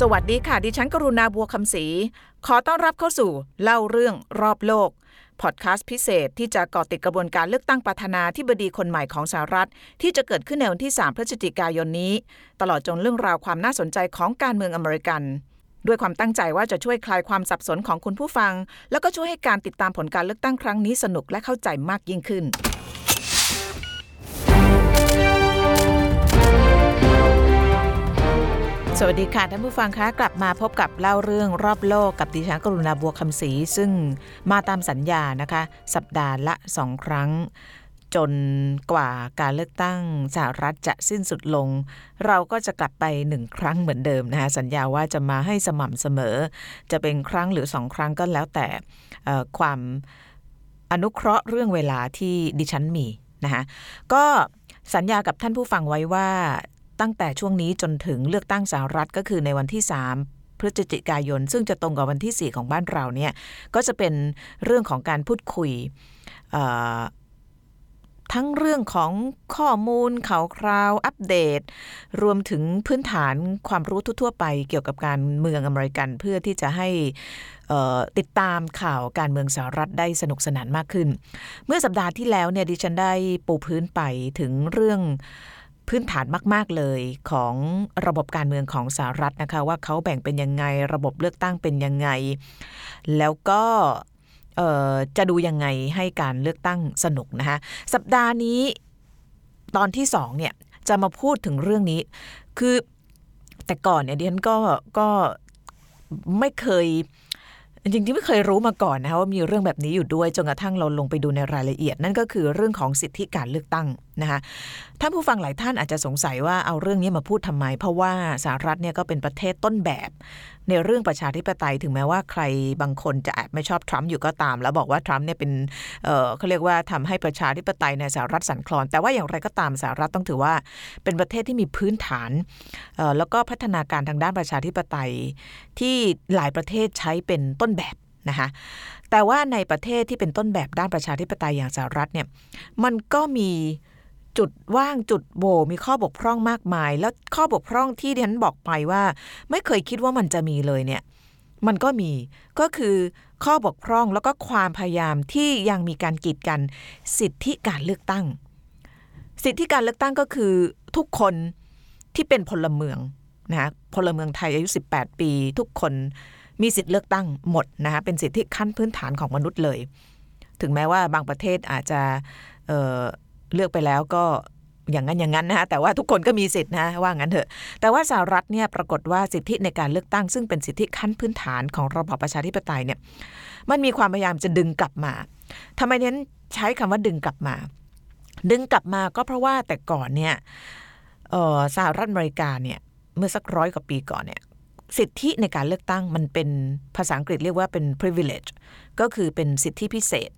สวัสดีค่ะ ดิฉันกรุณาบัวคำศรีขอต้อนรับเข้าสู่เล่าเรื่องรอบโลก พอดแคสต์พิเศษที่จะเกาะติดกระบวนการเลือกตั้งประธานาธิบดีคนใหม่ของสหรัฐ ที่จะเกิดขึ้นในวันที่ 3 พฤศจิกายนนี้ ตลอดจนเรื่องราวความน่าสนใจของการเมืองอเมริกัน ด้วยความตั้งใจว่าจะช่วยคลายความสับสนของคุณผู้ฟัง แล้วก็ช่วยให้การติดตามผลการเลือกตั้งครั้งนี้สนุกและเข้าใจมากยิ่งขึ้น สวัสดีค่ะท่านผู้ฟังคะกลับมาพบกับเล่าเรื่องรอบโลกกับดิฉันกรุณาบัวคำศรีซึ่งมาตามสัญญานะคะ สัปดาห์ละสองครั้ง จนกว่าการเลือกตั้งสหรัฐจะสิ้นสุดลง เราก็จะกลับไปหนึ่งครั้งเหมือนเดิมนะคะสัญญาว่าจะมาให้สม่ำเสมอ จะเป็นครั้งหรือสองครั้งก็แล้วแต่ความอนุเคราะห์เรื่องเวลาที่ดิฉันมีนะคะก็สัญญากับท่านผู้ฟังไว้ว่า ตั้งแต่ช่วงนี้จนถึงเลือกตั้งสหรัฐก็คือในวันที่ 3พฤศจิกายน ซึ่งจะตรงกับวันที่ 4 ของบ้านเราเนี่ยก็จะเป็นเรื่องของการพูดคุยทั้งเรื่องของข้อมูลข่าวคราวอัปเดต รวมถึงพื้นฐานความรู้ทั่ว ๆ ไปเกี่ยวกับการเมืองอเมริกัน เพื่อที่จะให้ติดตามข่าวการเมืองสหรัฐได้สนุกสนานมากขึ้น เมื่อสัปดาห์ที่แล้วเนี่ยดิฉันได้ปูพื้นไปถึงเรื่อง พื้นฐานมาก ๆ เลยของระบบการเมืองของสหรัฐนะคะ ว่าเขาแบ่งเป็นยังไง ระบบเลือกตั้งเป็นยังไง แล้วก็จะดูยังไงให้การเลือกตั้งสนุกนะคะ สัปดาห์นี้ตอนที่สองเนี่ยจะมาพูดถึงเรื่องนี้ คือแต่ก่อนเนี่ยดิฉันก็ก็ไม่เคยจริงๆที่ไม่เคยรู้มาก่อนนะคะว่ามีเรื่องแบบนี้อยู่ด้วยจนกระทั่งเราลงไปดูในรายละเอียด นั่นก็คือเรื่องของสิทธิการเลือกตั้ง นะคะท่านผู้ฟังหลายท่านอาจจะสงสัยว่าเอาเรื่องนี้มาพูดทำไม เพราะว่าสหรัฐเนี่ยก็เป็นประเทศต้นแบบ ในเรื่องประชาธิปไตยถึงแม้ว่าใครบางคนจะแอบไม่ชอบทรัมป์อยู่ก็ตาม แล้วบอกว่าทรัมป์เนี่ยเป็นเเขาเรียกว่าทำให้ประชาธิปไตยในสหรัฐสั่นคลอน แต่ว่าอย่างไรก็ตามสหรัฐต้องถือว่าเป็นประเทศที่มีพื้นฐาน แล้วก็พัฒนาการทางด้านประชาธิปไตย ที่หลายประเทศใช้เป็นต้นแบบนะคะแต่ว่าในประเทศที่เป็นต้นแบบด้านประชาธิปไตยอย่างสหรัฐเนี่ยมันก็มี จุดว่างจุดโหว่มีข้อบกพร่องมากมาย แล้วข้อบกพร่องที่ดิฉันบอกไปว่า ไม่เคยคิดว่ามันจะมีเลยเนี่ย มันก็มีก็คือข้อบกพร่องแล้วก็ความพยายามที่ยังมีการกีดกันสิทธิการเลือกตั้ง สิทธิการเลือกตั้งก็คือทุกคนที่เป็นพลเมืองนะคะพลเมืองไทยอายุ 18 ปี ทุกคนมีสิทธิเลือกตั้งหมดนะคะเป็นสิทธิขั้นพื้นฐานของมนุษย์เลย ถึงแม้ว่าบางประเทศอาจจะ เลือกไปแล้วก็อย่างนั้นอย่างนั้นนะคะแต่ว่าทุกคนก็มีสิทธินะว่างั้นเถอะ แต่ว่าสหรัฐเนี่ยปรากฏว่าสิทธิในการเลือกตั้ง ซึ่งเป็นสิทธิขั้นพื้นฐานของระบอบประชาธิปไตยเนี่ยมันมีความพยายามจะดึงกลับมาทำไมเน้นใช้คำว่าดึงกลับมา ดึงกลับมาก็เพราะว่าแต่ก่อนเนี่ยออสหรัฐอเมริกาเนี่ยเมื่อสักร้อยกว่าปีก่อนเนี่ยสิทธิในการเลือกตั้งมันเป็นภาษาอังกฤษเรียกว่าเป็น privilege ก็คือเป็นสิทธิพิเศษ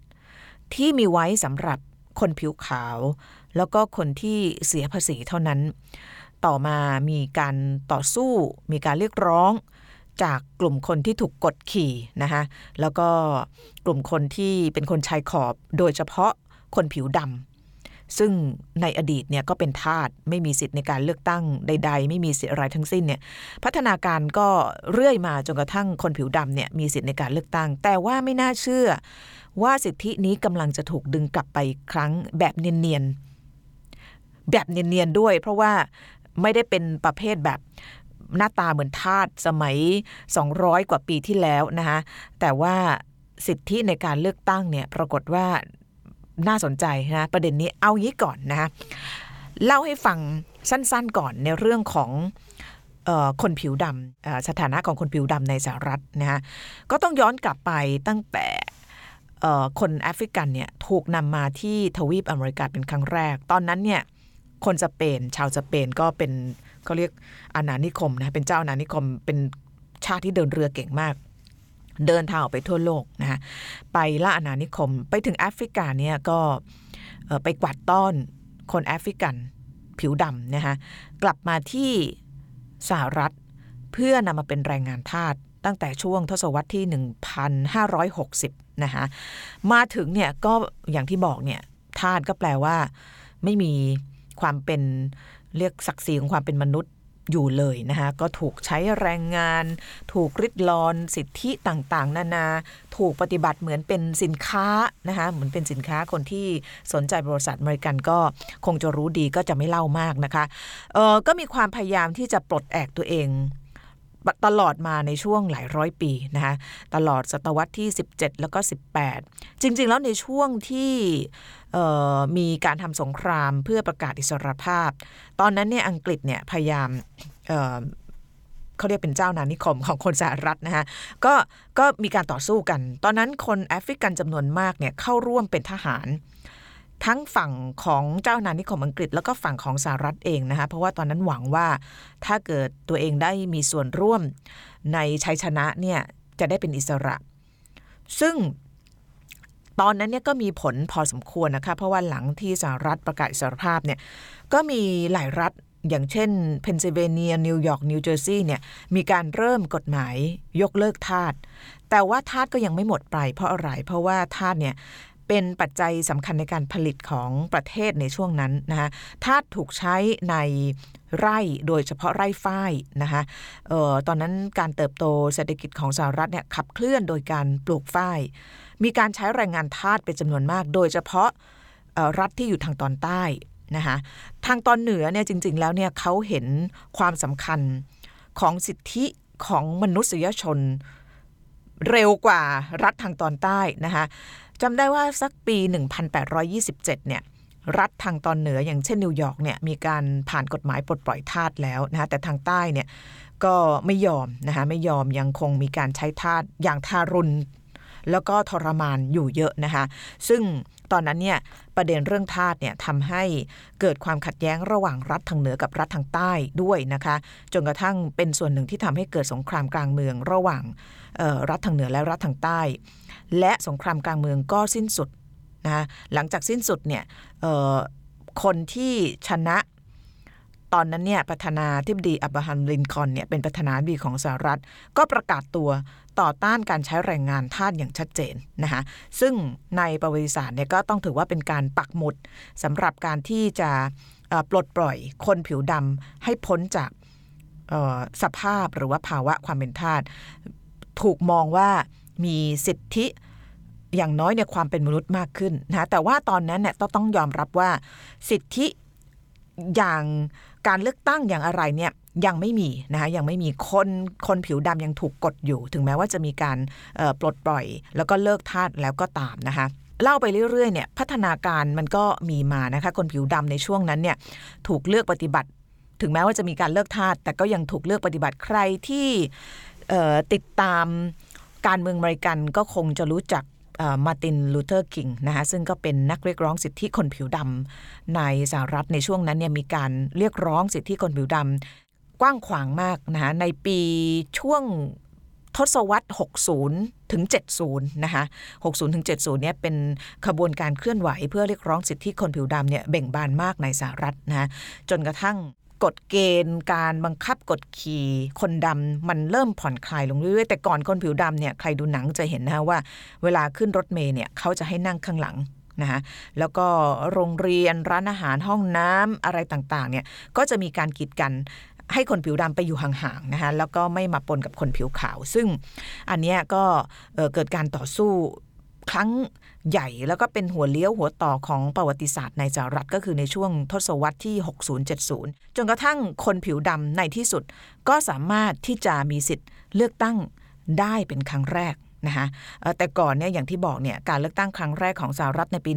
ที่มีไว้สำหรับ คนผิวขาว แล้วก็คนที่เสียภาษีเท่านั้น ต่อมามีการต่อสู้ มีการเรียกร้องจากกลุ่มคนที่ถูกกดขี่นะคะแล้วก็กลุ่มคนที่เป็นคนชายขอบโดยเฉพาะคนผิวดำ ซึ่งในอดีตเนี่ยก็เป็นทาสไม่มีสิทธิ์ในการเลือกตั้งใด ๆ ไม่มีสิทธิ์อะไรทั้งสิ้นเนี่ยพัฒนาการก็เรื่อยมาจนกระทั่งคนผิวดำเนี่ยมีสิทธิ์ในการเลือกตั้ง แต่ว่าไม่น่าเชื่อ ว่าสิทธินี้กำลังจะถูกดึงกลับไปครั้งแบบเนียนๆแบบเนียนๆด้วย เพราะว่าไม่ได้เป็นประเภทแบบหน้าตาเหมือนทาสสมัย 200 กว่าปีที่แล้วนะคะแต่ว่าสิทธิในการเลือกตั้งเนี่ยปรากฏว่า น่าสนใจนะประเด็นนี้เอางี้ก่อนนะคะเล่าให้ฟังสั้นๆก่อนในเรื่องของออคนผิวดำสถานะของคนผิวดำในสหรัฐนะคะก็ต้องย้อนกลับไปตั้งแต่คนแอฟริกันเนี่ยถูกนำมาที่ทวีปอเมริกาเป็นครั้งแรก ตอนนั้นเนี่ยคนสเปน ชาวสเปนก็เป็นเขาเรียกอาณานิคมนะเป็นเจ้าอาณานิคมเป็นชาติที่เดินเรือเก่งมาก เดินทางออกไปทั่วโลกนะคะไปล่าอาณานิคม ไปถึงแอฟริกาเนี่ยก็ไปกวาดต้อนคนแอฟริกันผิวดำนะคะกลับมาที่สหรัฐเพื่อนำมาเป็นแรงงานทาสตั้งแต่ช่วงทศวรรษที่ 1560 นะคะมาถึงเนี่ยก็อย่างที่บอกเนี่ยทาสก็แปลว่าไม่มีความเป็นเรียกศักดิ์ศรีของความเป็นมนุษย์ อยู่เลยนะคะก็ถูกใช้แรงงาน ถูกริดรอนสิทธิต่างๆ นานา ถูกปฏิบัติเหมือนเป็นสินค้านะคะเหมือนเป็นสินค้าคนที่สนใจบริษัทอเมริกันก็คงจะรู้ดีก็จะไม่เล่ามากนะคะเออก็มีความพยายามที่จะปลดแอกตัวเอง ตลอดมาในช่วงหลายร้อยปีนะคะตลอดศตวรรษที่ 17 แล้วก็ 18 จริง ๆ แล้วในช่วงที่มีการทำสงครามเพื่อประกาศอิสรภาพ ตอนนั้นเนี่ยอังกฤษเนี่ยพยายามเขาเรียกเป็นเจ้านานิคมของคนสหรัฐนะคะก็ก็มีการต่อสู้กัน ตอนนั้นคนแอฟริกันจำนวนมากเนี่ยเข้าร่วมเป็นทหาร ทั้งฝั่งของเจ้านานิคมอังกฤษ แล้วก็ฝั่งของสหรัฐเองนะคะเพราะว่าตอนนั้นหวังว่าถ้าเกิดตัวเองได้มีส่วนร่วมในชัยชนะเนี่ยจะได้เป็นอิสระ ซึ่งตอนนั้นเนี่ยก็มีผลพอสมควรนะคะเพราะว่าหลังที่สหรัฐประกาศอิสรภาพเนี่ยก็มีหลายรัฐอย่างเช่นเพนซิลเวเนียนิวยอร์กนิวเจอร์ซีย์เนี่ยมีการเริ่มกฎหมายยกเลิกทาสแต่ว่าทาสก็ยังไม่หมดไปเพราะอะไร เพราะว่าทาสเนี่ย เป็นปัจจัยสำคัญในการผลิตของประเทศในช่วงนั้นนะคะธาตุถูกใช้ในไร่โดยเฉพาะไร่ฝ้ายนะคะออตอนนั้นการเติบโตเศรษฐกิจของสหรัฐเนี่ยขับเคลื่อนโดยการปลูกฝ้าย มีการใช้แรงงานทาสเป็นจำนวนมาก โดยเฉพาะรัฐที่อยู่ทางตอนใต้นะคะทางตอนเหนือเนี่ยจริง ๆ แล้วเนี่ยเขาเห็นความสำคัญของสิทธิของมนุษยชนเร็วกว่ารัฐทางตอนใต้นะคะ จำได้ว่าสักปี 1827 เนี่ยรัฐทางตอนเหนืออย่างเช่นนิวยอร์กเนี่ยมีการผ่านกฎหมายปลดปล่อยทาสแล้วนะคะแต่ทางใต้เนี่ยก็ไม่ยอมนะคะไม่ยอมยังคงมีการใช้ทาสอย่างทารุณแล้วก็ทรมานอยู่เยอะนะคะ ซึ่งตอนนั้นเนี่ยประเด็นเรื่องทาสเนี่ยทำให้เกิดความขัดแย้งระหว่างรัฐทางเหนือกับรัฐทางใต้ด้วยนะคะ จนกระทั่งเป็นส่วนหนึ่งที่ทำให้เกิดสงครามกลางเมือง ระหว่างรัฐทางเหนือและรัฐทางใต้ และสงครามกลางเมืองก็สิ้นสุดนะหลังจากสิ้นสุดเนี่ยคนที่ชนะตอนนั้นเนี่ยประธานาธิบดีอับราฮัมลินคอนเนี่ยเป็นประธานาธิบดีของสหรัฐ ก็ประกาศตัวต่อต้านการใช้แรงงานทาสอย่างชัดเจนนะคะซึ่งในประวัติศาสตร์เนี่ยก็ต้องถือว่าเป็นการปักหมุดสำหรับการที่จะปลดปล่อยคนผิวดำให้พ้นจากสภาพหรือว่าภาวะความเป็นทาสถูกมองว่า มีสิทธิอย่างน้อยเนี่ยความเป็นมนุษย์มากขึ้นนะแต่ว่าตอนนั้นเนี่ยต้องยอมรับว่าสิทธิอย่างการเลือกตั้งอย่างอะไรเนี่ยยังไม่มีนะคะยังไม่มีคนคนผิวดำยังถูกกดอยู่ ถึงแม้ว่าจะมีการปลดปล่อย แล้วก็เลิกทาสแล้วก็ตามนะคะเล่าไปเรื่อยๆเนี่ยพัฒนาการมันก็มีมานะคะคนผิวดำในช่วงนั้นเนี่ยถูกเลือกปฏิบัติ ถึงแม้ว่าจะมีการเลิกทาสแต่ก็ยังถูกเลือกปฏิบัติใครที่ติดตาม การเมืองอเมริกันก็คงจะรู้จักมาร์ตินลูเทอร์คิงนะคะซึ่งก็เป็นนักเรียกร้องสิทธิคนผิวดำในสหรัฐในช่วงนั้นเนี่ยมีการเรียกร้องสิทธิคนผิวดำกว้างขวางมากนะคะในปีช่วงทศวรรษ 60 ถึง 70 นะคะ 60 ถึง 70 เนี่ยเป็นขบวนการเคลื่อนไหวเพื่อเรียกร้องสิทธิคนผิวดำเนี่ยเบ่งบานมากในสหรัฐนะะจนกระทั่ง กฎเกณฑ์การบังคับกฎขี่คนดำมันเริ่มผ่อนคลายลงเรื่อยๆแต่ก่อนคนผิวดำเนี่ยใครดูหนังจะเห็นนะว่า เวลาขึ้นรถเมล์เนี่ยเขาจะให้นั่งข้างหลังนะคะแล้วก็โรงเรียนร้านอาหารห้องน้ำอะไรต่างๆเนี่ยก็จะมีการกีดกันให้คนผิวดำไปอยู่ห่างๆนะคะแล้วก็ไม่มาปนกับคนผิวขาว ซึ่งอันนี้ก็เกิดการต่อสู้ครั้ง ใหญ่แล้วก็เป็นหัวเลี้ยวหัวต่อของประวัติศาสตร์ในสหรัฐก็คือในช่วงทศวรรษที่ 60-70 จนกระทั่งคนผิวดำในที่สุด ก็สามารถที่จะมีสิทธิ์เลือกตั้งได้เป็นครั้งแรกนะคะแต่ก่อนเนี่ยอย่างที่บอกเนี่ยการเลือกตั้งครั้งแรกของสหรัฐในปี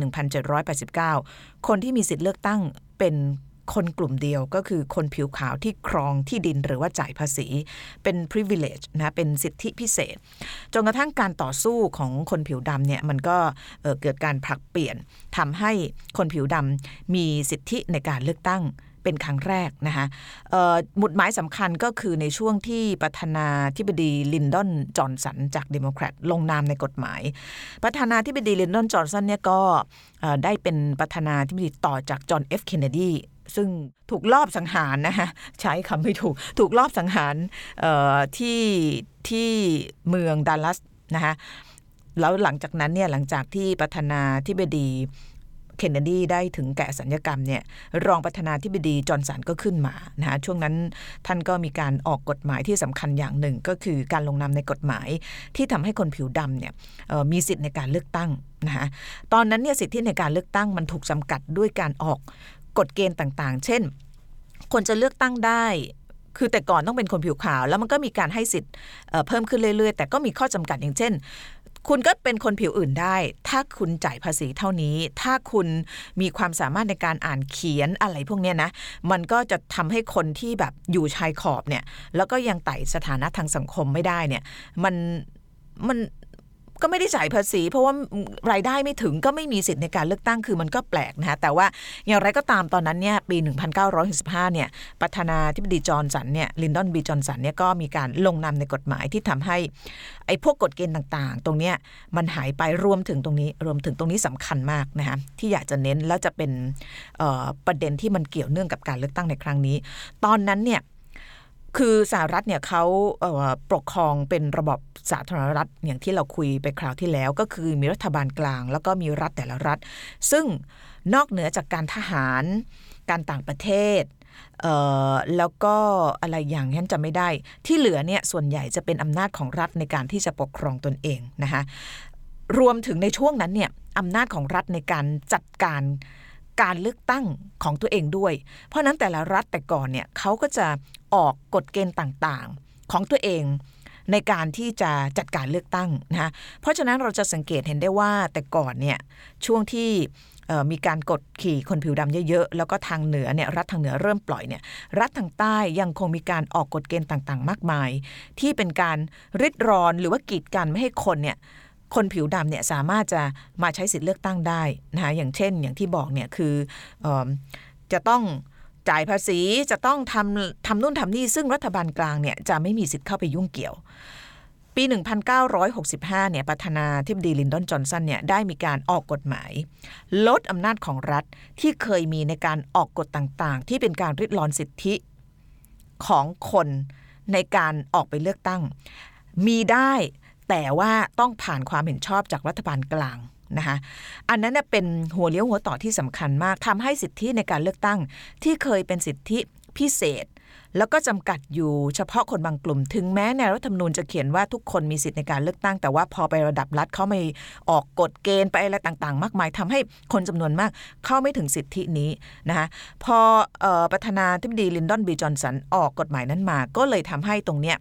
1789 คนที่มีสิทธิ์เลือกตั้งเป็น คนกลุ่มเดียวก็คือคนผิวขาวที่ครองที่ดินหรือว่าจ่ายภาษี เป็น privilege นะเป็นสิทธิพิเศษ จนกระทั่งการต่อสู้ของคนผิวดำเนี่ยมันก็เกิดการผลักเปลี่ยนทำให้คนผิวดำมีสิทธิในการเลือกตั้งเป็นครั้งแรกนะคะหมุดหมายสำคัญก็คือในช่วงที่ประธานาธิบดีลินดอนจอห์นสันจากเดโมแครตลงนามในกฎหมาย ประธานาธิบดีลินดอนจอห์นสันเนี่ยก็ได้เป็นประธานาธิบดีต่อจากจอห์นเอฟเคนเนดี ซึ่งถูกลอบสังหารนะคะใช้คำไม่ถูก ถูกลอบสังหารที่ที่เมืองดัลลัสนะคะแล้วหลังจากนั้นเนี่ยหลังจากที่ประธานาธิบดีเคนเนดีได้ถึงแก่สัญญกรรมเนี่ยรองประธานาธิบดีจอร์นสันก็ขึ้นมานะช่วงนั้นท่านก็มีการออกกฎหมายที่สำคัญอย่างหนึ่ง ก็คือการลงนามในกฎหมายที่ทำให้คนผิวดำเนี่ยมีสิทธิ์ในการเลือกตั้งนะคะตอนนั้นเนี่ยสิทธิในการเลือกตั้งมันถูกจำกัดด้วยการออก กฎเกณฑ์ต่างๆ เช่น คนจะเลือกตั้งได้ คือแต่ก่อนต้องเป็นคนผิวขาว แล้วมันก็มีการให้สิทธิ์เพิ่มขึ้นเรื่อยๆ แต่ก็มีข้อจำกัดอย่างเช่น คุณก็เป็นคนผิวอื่นได้ ถ้าคุณจ่ายภาษีเท่านี้ ถ้าคุณมีความสามารถในการอ่านเขียนอะไรพวกนี้นะ มันก็จะทำให้คนที่แบบอยู่ชายขอบเนี่ย แล้วก็ยังไต่สถานะทางสังคมไม่ได้เนี่ย มันมัน ก็ไม่ได้จ่ายภาษี เพราะว่ารายได้ไม่ถึงก็ไม่มีสิทธิ์ในการเลือกตั้งคือมันก็แปลกนะคะแต่ว่าอย่างไรก็ตามตอนนั้นเนี่ยปี 1965เนี่ยประธานาธิบดีจอห์นสันเนี่ยลินดอนบีจอห์นสันเนี่ยก็มีการลงนามในกฎหมายที่ทำให้ไอ้พวกกฎเกณฑ์ต่างๆ ตรงเนี้ยมันหายไปรวมถึงตรงนี้ รวมถึงตรงนี้สำคัญมากนะคะที่อยากจะเน้นแล้วจะเป็นประเด็นที่มันเกี่ยวเนื่องกับการเลือกตั้งในครั้งนี้ ตอนนั้นเนี่ย คือสหรัฐเนี่ยเขาปกครองเป็นระบบสาธารณรัฐอย่างที่เราคุยไปคราวที่แล้ว ก็คือมีรัฐบาลกลาง แล้วก็มีรัฐแต่ละรัฐ ซึ่งนอกเหนือจากการทหาร การต่างประเทศแล้วก็อะไรอย่างนั้นจะไม่ได้ ที่เหลือเนี่ยส่วนใหญ่จะเป็นอำนาจของรัฐในการที่จะปกครองตนเองนะคะรวมถึงในช่วงนั้นเนี่ยอำนาจของรัฐในการจัดการการเลือกตั้งของตัวเองด้วย เพราะนั้นแต่ละรัฐแต่ก่อนเนี่ยเขาก็จะ ออกกฎเกณฑ์ต่างๆ ของตัวเองในการที่จะจัดการเลือกตั้งนะคะเพราะฉะนั้นเราจะสังเกตเห็นได้ว่าแต่ก่อนเนี่ยช่วงที่มีการกดขี่คนผิวดำเยอะๆ แล้วก็ทางเหนือเนี่ยรัฐทางเหนือเริ่มปล่อยเนี่ยรัฐทางใต้ยังคงมีการออกกฎเกณฑ์ต่างๆ มากมาย ที่เป็นการริดรอนหรือว่ากีดกันไม่ให้คนเนี่ยคนผิวดำเนี่ยสามารถจะมาใช้สิทธิ์เลือกตั้งได้นะคะอย่างเช่น อย่างที่บอกเนี่ยคืออจะต้อง จ่ายภาษีจะต้องทำทำนู่นทำนี่ซึ่งรัฐบาลกลางเนี่ยจะไม่มีสิทธิ์เข้าไปยุ่งเกี่ยว ปี 1965 เนี่ยประธานาธิบดีลินดอนจอห์นสันเนี่ยได้มีการออกกฎหมาย ลดอำนาจของรัฐที่เคยมีในการออกกฎต่างๆ ที่เป็นการริดรอนสิทธิของคนในการออกไปเลือกตั้ง มีได้แต่ว่าต้องผ่านความเห็นชอบจากรัฐบาลกลาง นะคะอันนั้นเป็นหัวเลี้ยวหัวต่อที่สำคัญมากทำให้สิทธิในการเลือกตั้ง ที่เคยเป็นสิทธิพิเศษ แล้วก็จำกัดอยู่เฉพาะคนบางกลุ่ม ถึงแม้ในรัฐธรรมนูญจะเขียนว่าทุกคนมีสิทธิในการเลือกตั้ง แต่ว่าพอไประดับรัฐเขาไม่ออกกฎเกณฑ์ไปอะไรต่างๆ มากมายทำให้คนจำนวนมากเข้าไม่ถึงสิทธินี้นะคะพอประธานาธิบดีลินดอนบีจอนสันออกกฎหมายนั้นมา ก็เลยทำให้ตรงเนี้ย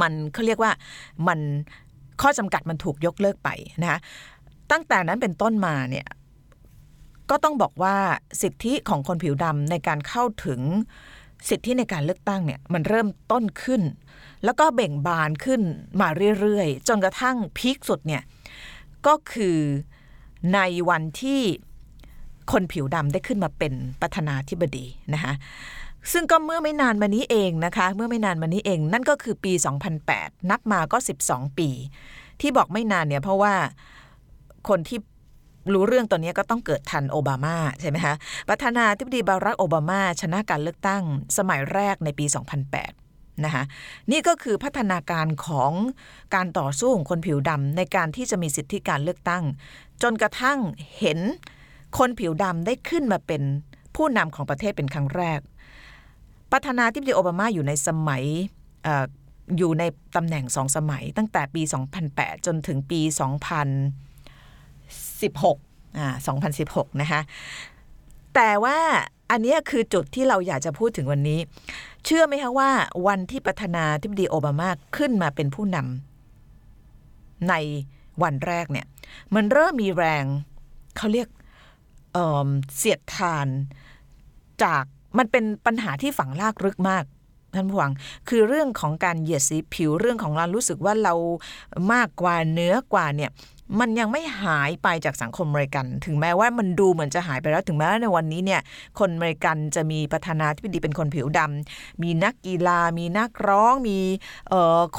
มันเขาเรียกว่ามันข้อจำกัดมันถูกยกเลิกไปนะคะ ตั้งแต่นั้นเป็นต้นมาเนี่ยก็ต้องบอกว่าสิทธิของคนผิวดำในการเข้าถึงสิทธิในการเลือกตั้งเนี่ยมันเริ่มต้นขึ้น แล้วก็เบ่งบานขึ้นมาเรื่อยๆ จนกระทั่งพีคสุดเนี่ยก็คือในวันที่คนผิวดำได้ขึ้นมาเป็นประธานาธิบดีนะคะซึ่งก็เมื่อไม่นานมานี้เองนะคะเมื่อไม่นานมานี้เอง นั่นก็คือปี 2008 นับมาก็ 12 ปี ที่บอกไม่นานเนี่ยเพราะว่า คนที่รู้เรื่องตัวนี้ก็ต้องเกิดทันโอบามาใช่ไหมคะประธานาธิบดีบารักโอบามา ชนะการเลือกตั้งสมัยแรกในปี 2008 นะคะนี่ก็คือพัฒนาการของการต่อสู้ของคนผิวดำในการที่จะมีสิทธิการเลือกตั้ง จนกระทั่งเห็นคนผิวดำได้ขึ้นมาเป็นผู้นำของประเทศเป็นครั้งแรก ประธานาธิบดีโอบามาอยู่ในสมัยออยู่ในตำแหน่งสองสมัยตั้งแต่ปี 2008 จนถึงปี 16อ่า2016 นะคะ แต่ว่าอันนี้คือจุดที่เราอยากจะพูดถึงวันนี้ เชื่อไหมคะว่าวันที่ประธานาธิบดีโอบามาขึ้นมาเป็นผู้นำในวันแรกเนี่ย มันเริ่มมีแรงเขาเรียกเเสียดทานจากมันเป็นปัญหาที่ฝังลากลึกมากท่านผู้ฟังคือเรื่องของการเหยียดสีผิวเรื่องของเรารู้สึกว่าเรามากกว่าเนื้อกว่าเนี่ย มันยังไม่หายไปจากสังคมอเมริกัน ถึงแม้ว่ามันดูเหมือนจะหายไปแล้วถึงแม้ว่าในวันนี้เนี่ยคนอเมริกันจะมีประธานาธิบดีเป็นคนผิวดำมีนักกีฬา มีนักร้อง มี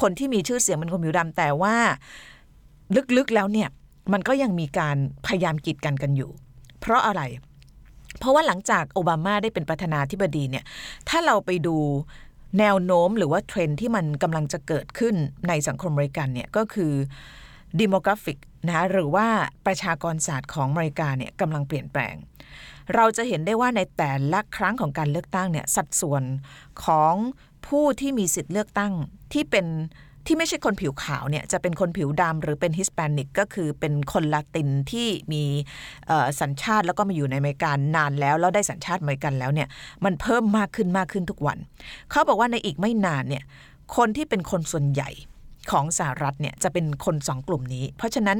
คนที่มีชื่อเสียงเป็นคนผิวดำแต่ว่าลึกๆแล้วเนี่ยมันก็ยังมีการพยายามกีดกันกันอยู่ เพราะอะไร เพราะว่าหลังจากโอบามาได้เป็นประธานาธิบดีเนี่ยถ้าเราไปดูแนวโน้มหรือว่าเทรนด์ที่มันกำลังจะเกิดขึ้นในสังคมอเมริกันเนี่ยก็คือ demographic นะคะหรือว่าประชากรศาสตร์ของอเมริกาเนี่ยกำลังเปลี่ยนแปลง เราจะเห็นได้ว่าในแต่ละครั้งของการเลือกตั้งเนี่ยสัดส่วนของผู้ที่มีสิทธิ์เลือกตั้งที่เป็นที่ไม่ใช่คนผิวขาวเนี่ยจะเป็นคนผิวดำหรือเป็นฮิสแปนิกก็คือเป็นคนละตินที่มีสัญชาติแล้วก็มาอยู่ในอเมริกานานแล้ว แล้วได้สัญชาติอเมริกันแล้วเนี่ยมันเพิ่มมากขึ้นมากขึ้นทุกวัน เขาบอกว่าในอีกไม่นานเนี่ยคนที่เป็นคนส่วนใหญ่ ของสหรัฐเนี่ยจะเป็นคนสองกลุ่มนี้ เพราะฉะนั้น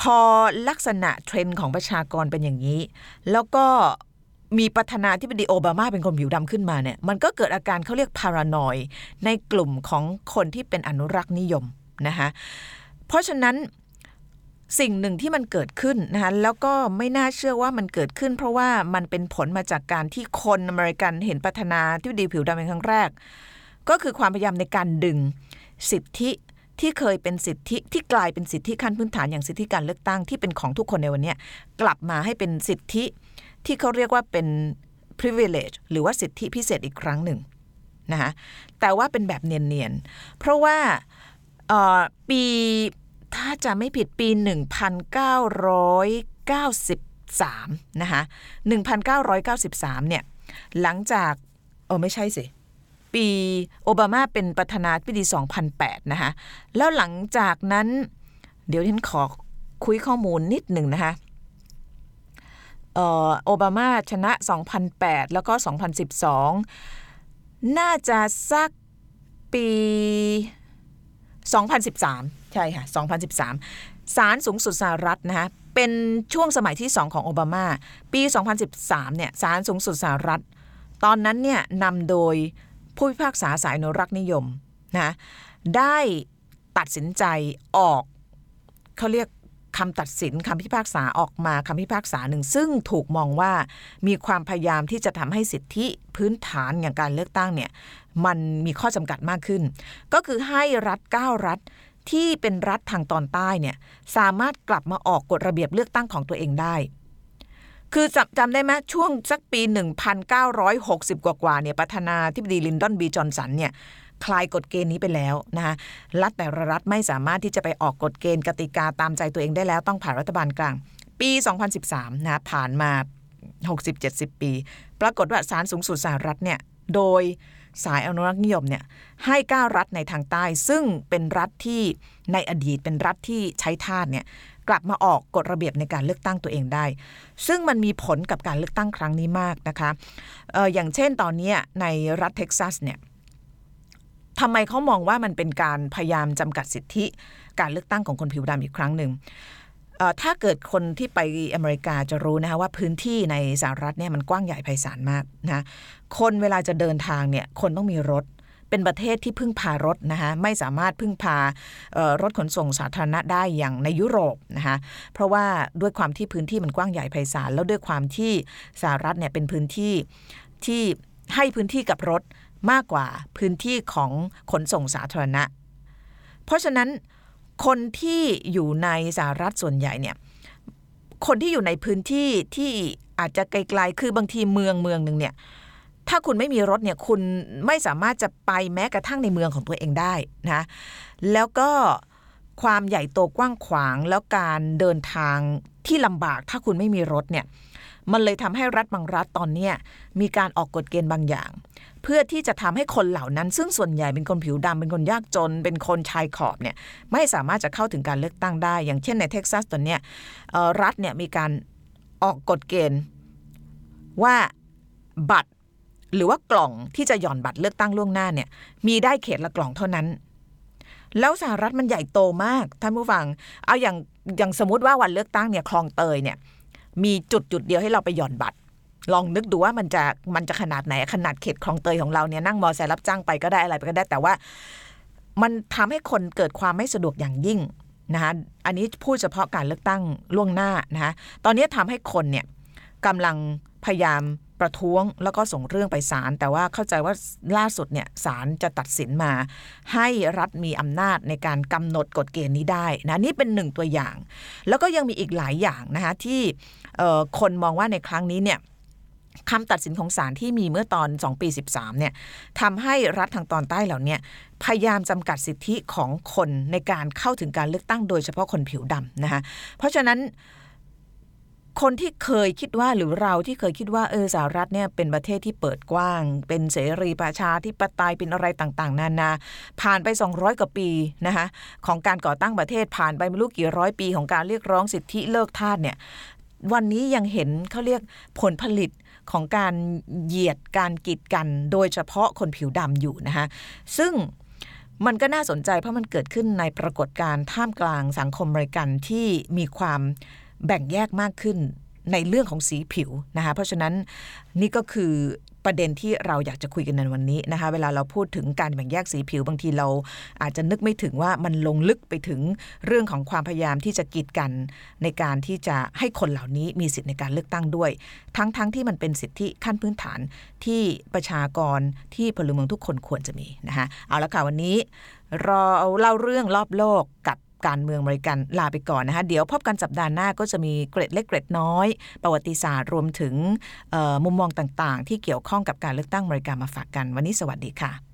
พอลักษณะเทรนด์ของประชากรเป็นอย่างนี้ แล้วก็มีประธานาธิบดีโอบามาเป็นคนผิวดำขึ้นมาเนี่ยมันก็เกิดอาการเขาเรียกพารานอยในกลุ่มของคนที่เป็นอนุรักษ์นิยมนะคะเพราะฉะนั้นสิ่งหนึ่งที่มันเกิดขึ้นนะคะแล้วก็ไม่น่าเชื่อว่ามันเกิดขึ้น เพราะว่ามันเป็นผลมาจากการที่คนอเมริกันเห็นประธานาธิบดีผิวดำเป็นครั้งแรก ก็คือความพยายามในการดึง สิทธิที่เคยเป็นสิทธิที่กลายเป็นสิทธิขั้นพื้นฐานอย่างสิทธิการเลือกตั้งที่เป็นของทุกคนในวันนี้กลับมาให้เป็นสิทธิที่เขาเรียกว่าเป็น privilege หรือว่าสิทธิพิเศษอีกครั้งหนึ่งนะคะแต่ว่าเป็นแบบเนียนๆ เพราะว่าปีถ้าจะไม่ผิดปี 1993 นะคะ1993 เนี่ย หลังจาก เออไม่ใช่สิ ปีโอบามาเป็นประธานาธิบดี 2008 นะคะแล้วหลังจากนั้น เดี๋ยวฉันขอคุยข้อมูลนิดหนึ่งนะคะโอบามาชนะ 2008 แล้วก็ 2012 น่าจะสักปี 2013 ใช่ค่ะ 2013ศาลสูงสุดสหรัฐนะคะเป็นช่วงสมัยที่ 2 ของโอบามา ปี 2013 เนี่ยศาลสูงสุดสหรัฐ ตอนนั้นเนี่ยนำโดย ผู้พิพากษาสายนรักนิยมนะได้ตัดสินใจออกเขาเรียกคำตัดสินคำพิพากษาออกมาคำพิพากษาหนึ่ง ซึ่งถูกมองว่ามีความพยายามที่จะทำให้สิทธิพื้นฐานอย่างการเลือกตั้งเนี่ยมันมีข้อจำกัดมากขึ้น ก็คือให้รัฐ 9 รัฐที่เป็นรัฐทางตอนใต้เนี่ยสามารถกลับมาออกกฎระเบียบเลือกตั้งของตัวเองได้ คือจำจำได้ไหมช่วงสักปี 1960 กว่าๆเนี่ยประธานาธิบดีลินดอนบีจอนสันเนี่ยคลายกฎเกณฑ์นี้ไปแล้วนะคะรัฐแต่ละรัฐไม่สามารถที่จะไปออกกฎเกณฑ์กติกาตามใจตัวเองได้แล้วต้องผ่านรัฐบาลกลาง ปี 2013 นะผ่านมา 60-70 ปี ปรากฏว่าศาลสูงสุดสหรัฐเนี่ยโดยสายอนุรักษ์นิยมเนี่ยให้9รัฐในทางใต้ ซึ่งเป็นรัฐที่ในอดีตเป็นรัฐที่ใช้ทาสเนี่ย กลับมาออกกฎระเบียบในการเลือกตั้งตัวเองได้ ซึ่งมันมีผลกับการเลือกตั้งครั้งนี้มากนะคะอออย่างเช่นตอนนี้ในรัฐเท็กซัสเนี่ยทำไมเขามองว่ามันเป็นการพยายามจำกัดสิทธิการเลือกตั้งของคนผิวดำอีกครั้งหนึ่งถ้าเกิดคนที่ไปอเมริกาจะรู้นะคะว่าพื้นที่ในสหรัฐเนี่ยมันกว้างใหญ่ไพศาลมากนะคนเวลาจะเดินทางเนี่ยคนต้องมีรถ เป็นประเทศที่พึ่งพารถนะคะไม่สามารถพึ่งพารถขนส่งสาธารณะได้อย่างในยุโรปนะคะเพราะว่าด้วยความที่พื้นที่มันกว้างใหญ่ไพศาลแล้วด้วยความที่สหรัฐเนี่ยเป็นพื้นที่ที่ให้พื้นที่กับรถมากกว่าพื้นที่ของขนส่งสาธารณะ เพราะฉะนั้นคนที่อยู่ในสหรัฐส่วนใหญ่เนี่ยคนที่อยู่ในพื้นที่ที่อาจจะไกลๆ คือบางทีเมืองเมืองหนึ่งเนี่ย ถ้าคุณไม่มีรถเนี่ยคุณไม่สามารถจะไปแม้กระทั่งในเมืองของตัวเองได้นะแล้วก็ความใหญ่โตกว้างขวางแล้วการเดินทางที่ลำบากถ้าคุณไม่มีรถเนี่ยมันเลยทำให้รัฐบางรัฐตอนนี้มีการออกกฎเกณฑ์บางอย่าง เพื่อที่จะทำให้คนเหล่านั้น ซึ่งส่วนใหญ่เป็นคนผิวดำเป็นคนยากจน เป็นคนชายขอบเนี่ยไม่สามารถจะเข้าถึงการเลือกตั้งได้ อย่างเช่นในเท็กซัสตอนนี้รัฐเนี่ยมีการออกกฎเกณฑ์ว่าบัตร หรือว่ากล่องที่จะหย่อนบัตรเลือกตั้งล่วงหน้าเนี่ย มีได้เขตละกล่องเท่านั้น แล้วสหรัฐมันใหญ่โตมากท่านผู้ฟัง เอาอย่างอย่างสมมติว่าวันเลือกตั้งเนี่ยคลองเตยเนี่ย มีจุดจุดเดียวให้เราไปหย่อนบัตร ลองนึกดูว่ามันจะมันจะขนาดไหนขนาดเขตคลองเตยของเราเนี่ยนั่งมอเตอร์ไซค์รับจ้างไปก็ได้อะไรไปก็ได้แต่ว่า มันทำให้คนเกิดความไม่สะดวกอย่างยิ่งนะคะอันนี้พูดเฉพาะการเลือกตั้งล่วงหน้านะคะตอนนี้ทำให้คนเนี่ยกำลังพยายาม ประท้วงแล้วก็ส่งเรื่องไปศาลแต่ว่าเข้าใจว่าล่าสุดเนี่ยศาลจะตัดสินมา ให้รัฐมีอำนาจในการกำหนดกฎเกณฑ์นี้ได้นะนี่เป็นหนึ่งตัวอย่าง แล้วก็ยังมีอีกหลายอย่างนะคะที่คนมองว่าในครั้งนี้เนี่ยคำตัดสินของศาลที่มีเมื่อตอน 2 ปี 13 เนี่ยทำให้รัฐทางตอนใต้เหล่านี้พยายามจำกัดสิทธิของคนในการเข้าถึงการเลือกตั้งโดยเฉพาะคนผิวดำนะคะเพราะฉะนั้น คนที่เคยคิดว่าหรือเราที่เคยคิดว่าเออสหรัฐเนี่ยเป็นประเทศที่เปิดกว้าง เป็นเสรีประชาธิปไตยเป็นอะไรต่างๆ นานา ผ่านไป 200 กว่าปีนะคะของการก่อตั้งประเทศผ่านไปไม่รู้กี่ร้อยปีของการเรียกร้องสิทธิเลิกทาสเนี่ยวันนี้ยังเห็นเขาเรียกผลผลิตของการเหยียดการกีดกัน โดยเฉพาะคนผิวดำอยู่นะคะซึ่งมันก็น่าสนใจเพราะมันเกิดขึ้นในปรากฏการณ์ท่ามกลางสังคมบริกันที่มีความ แบ่งแยกมากขึ้นในเรื่องของสีผิวนะคะเพราะฉะนั้นนี่ก็คือประเด็นที่เราอยากจะคุยกันในวันนี้นะคะ เวลาเราพูดถึงการแบ่งแยกสีผิวบางทีเราอาจจะนึกไม่ถึงว่ามันลงลึกไปถึงเรื่องของความพยายามที่จะกีดกัน ในการที่จะให้คนเหล่านี้มีสิทธิในการเลือกตั้งด้วย ทั้งๆทที่มันเป็นสิทธิขั้นพื้นฐานที่ประชากรที่พลเมืองทุกคนควรจะมีนะคะเอาละค่ะวันนี้เราเล่าเรื่องรอบโลกกับ การเมืองบริกันลาไปก่อนนะคะ เดี๋ยวพบกันสัปดาห์หน้าก็จะมีเกร็ดเล็กเกร็ดน้อย ประวัติศาสตร์รวมถึงมุมมองต่างๆ ที่เกี่ยวข้องกับการเลือกตั้งบริการมาฝากกันวันนี้สวัสดีค่ะ